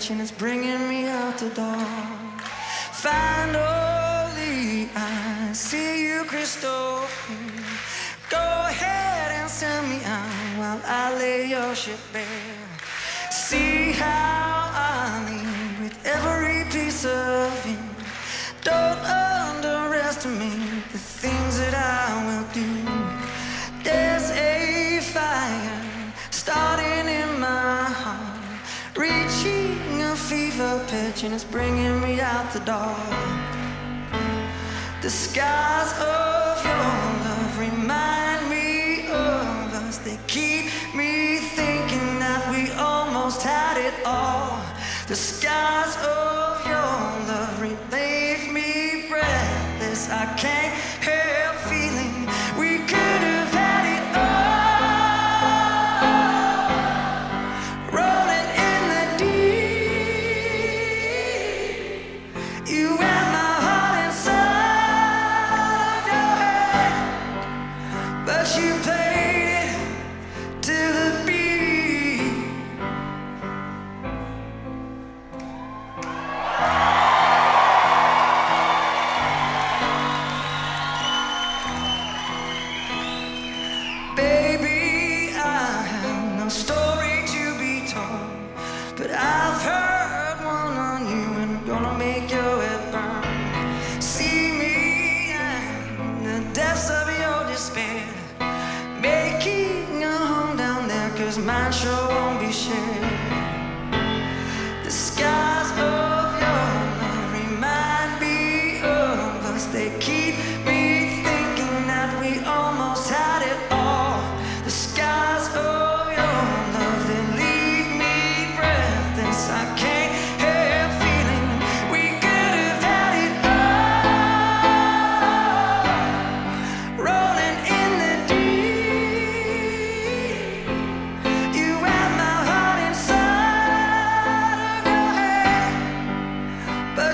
touching is bringing me out the door. Finally, I see you, crystal. Go ahead and send me out while I lay your ship bare. See how. And it's bringing me out the door. The skies of your love remind me of us. They keep me thinking that we almost had it all. The skies of You. This my show won't be shared.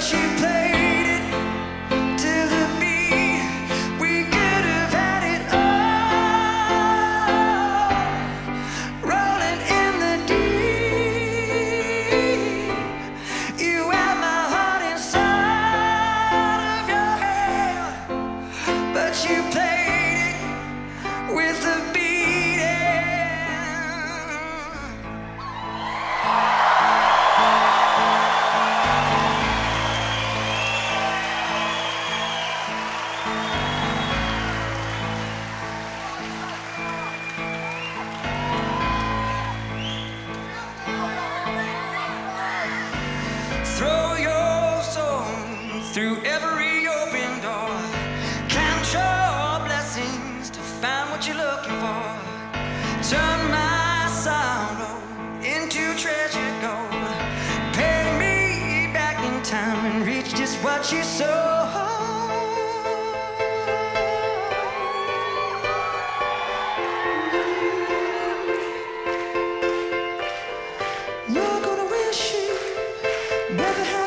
she plays. Turn my sorrow into treasure gold. Pay me back in time and reach just what you. You're gonna wish you never had.